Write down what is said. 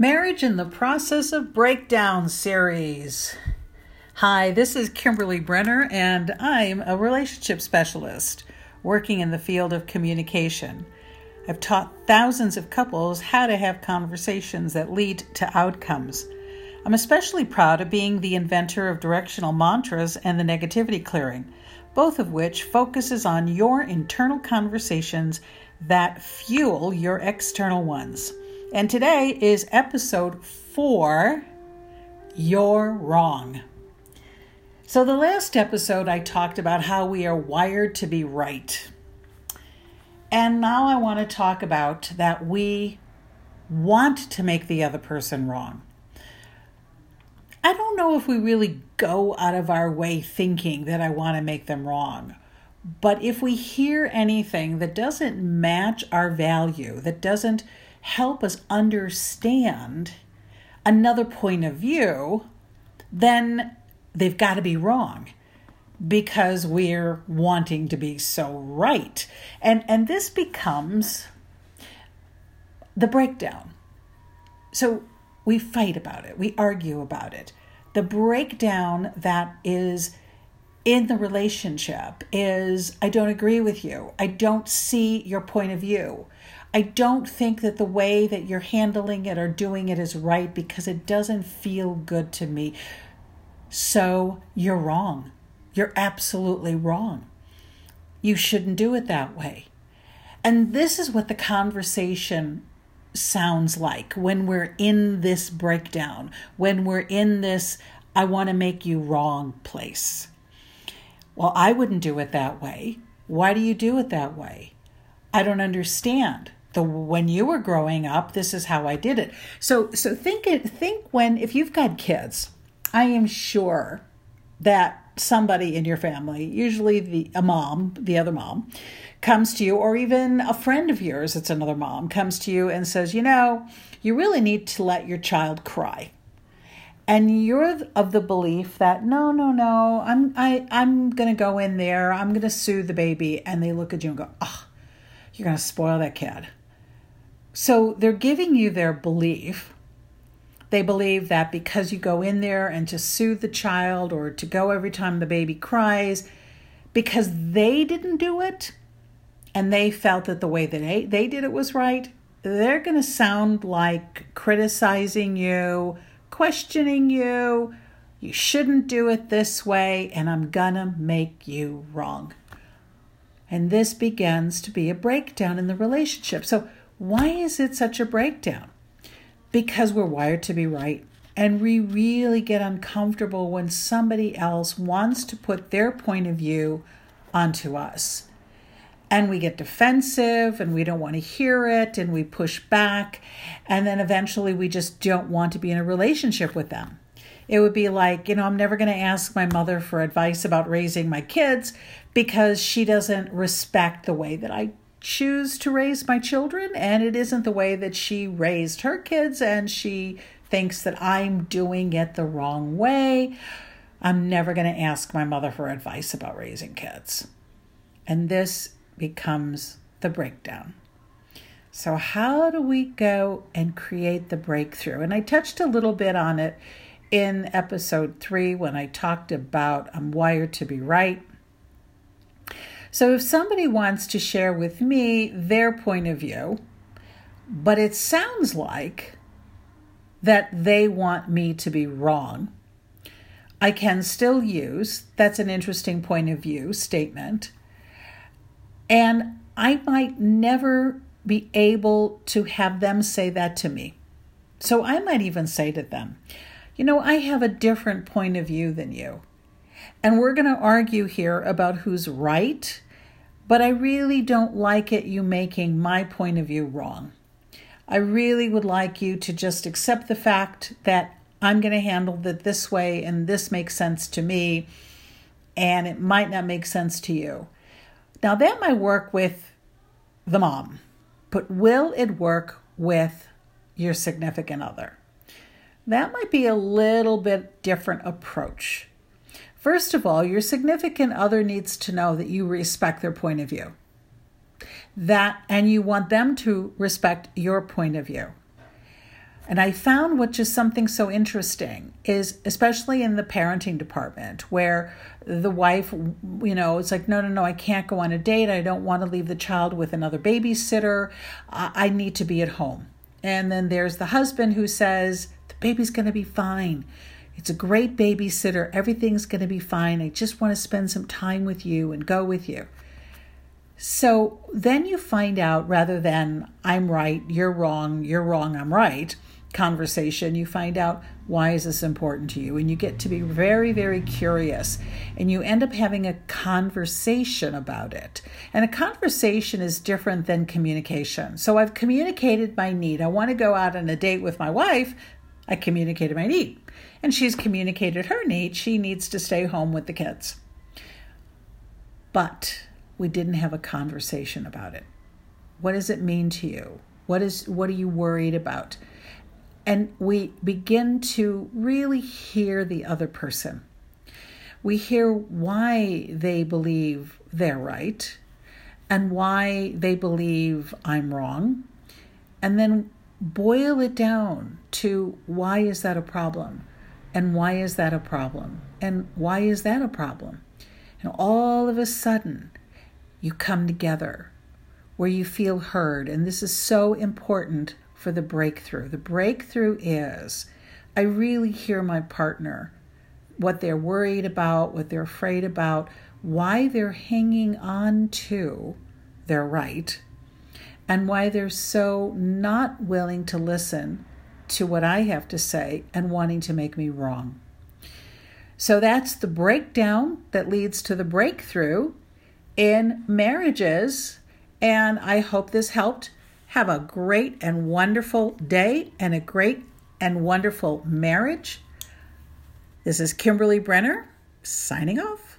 Marriage in the Process of Breakdown series. Hi, this is Kimberly Brenner, and I'm a relationship specialist working in the field of communication. I've taught thousands of couples how to have conversations that lead to outcomes. I'm especially proud of being the inventor of directional mantras and the negativity clearing, both of which focuses on your internal conversations that fuel your external ones. And today is episode four You're Wrong. So, the last episode, I talked about how we are wired to be right. And now I want to talk about that we want to make the other person wrong. I don't know if we really go out of our way thinking that I want to make them wrong. But if we hear anything that doesn't match our value, that doesn't help us understand another point of view, then they've got to be wrong because we're wanting to be so right. And and this becomes the breakdown. So we fight about it, we argue about it. The breakdown that is in the relationship is I don't agree with you. I don't see your point of view. I don't think that the way that you're handling it or doing it is right because it doesn't feel good to me. So you're wrong. You're absolutely wrong. You shouldn't do it that way. And this is what the conversation sounds like when we're in this breakdown, when we're in this, I want to make you wrong place. Well, I wouldn't do it that way. Why do you do it that way? I don't understand the when you were growing up this is how i did it. So so think it think when if you've got kids i am sure that somebody in your family usually the a mom the other mom comes to you or even a friend of yours it's another mom comes to you and says you know you really need to let your child cry. And you're of the belief that no no no i'm i i'm to go in there i'm to soothe the baby and they look at you and go oh you're to spoil that kid so they're giving you their belief. They believe that because you go in there and to soothe the child or to go every time the baby cries, because they didn't do it and they felt that the way that they, they did it was right, they're going to sound like criticizing you, questioning you. You shouldn't do it this way, and I'm going to make you wrong. And this begins to be a breakdown in the relationship. So, why is it such a breakdown? Because we're wired to be right. And we really get uncomfortable when somebody else wants to put their point of view onto us. And we get defensive and we don't want to hear it and we push back. And then eventually we just don't want to be in a relationship with them. It would be like, you know, I'm never going to ask my mother for advice about raising my kids because she doesn't respect the way that I choose to raise my children, and it isn't the way that she raised her kids, and she thinks that I'm doing it the wrong way. I'm never going to ask my mother for advice about raising kids. And this becomes the breakdown. So, how do we go and create the breakthrough? And I touched a little bit on it in episode three when I talked about I'm wired to be right. So if somebody wants to share with me their point of view, but it sounds like that they want me to be wrong, I can still use that's an interesting point of view statement. And I might never be able to have them say that to me. So I might even say to them, you know, I have a different point of view than you. And we're going to argue here about who's right, but I really don't like it you making my point of view wrong. I really would like you to just accept the fact that I'm going to handle it this way and this makes sense to me and it might not make sense to you. Now, that might work with the mom, but will it work with your significant other? That might be a little bit different approach. First of all, your significant other needs to know that you respect their point of view. That and you want them to respect your point of view. And I found which is something so interesting is, especially in the parenting department, where the wife, you know, it's like, no, no, no, I can't go on a date. I don't want to leave the child with another babysitter. I need to be at home. And then there's the husband who says, the baby's going to be fine. It's a great babysitter. Everything's going to be fine. I just want to spend some time with you and go with you. So then you find out rather than I'm right, you're wrong, you're wrong, I'm right conversation, you find out why is this important to you and you get to be very very curious and you end up having a conversation about it. And a conversation is different than communication. So I've communicated my need. I want to go out on a date with my wife. I communicated my need. And she's communicated her need. She needs to stay home with the kids. But we didn't have a conversation about it. What does it mean to you? What is what are you worried about? and we begin to really hear the other person. We hear why they believe they're right and why they believe I'm wrong, and then boil it down to why is that a problem? And why is that a problem? And why is that a problem? And all of a sudden, you come together where you feel heard. And this is so important for the breakthrough. The breakthrough is I really hear my partner, what they're worried about, what they're afraid about, why they're hanging on to their right, and why they're so not willing to listen to what I have to say and wanting to make me wrong. So that's the breakdown that leads to the breakthrough in marriages. And I hope this helped have a great and wonderful day and a great and wonderful marriage. This is Kimberly Brenner signing off.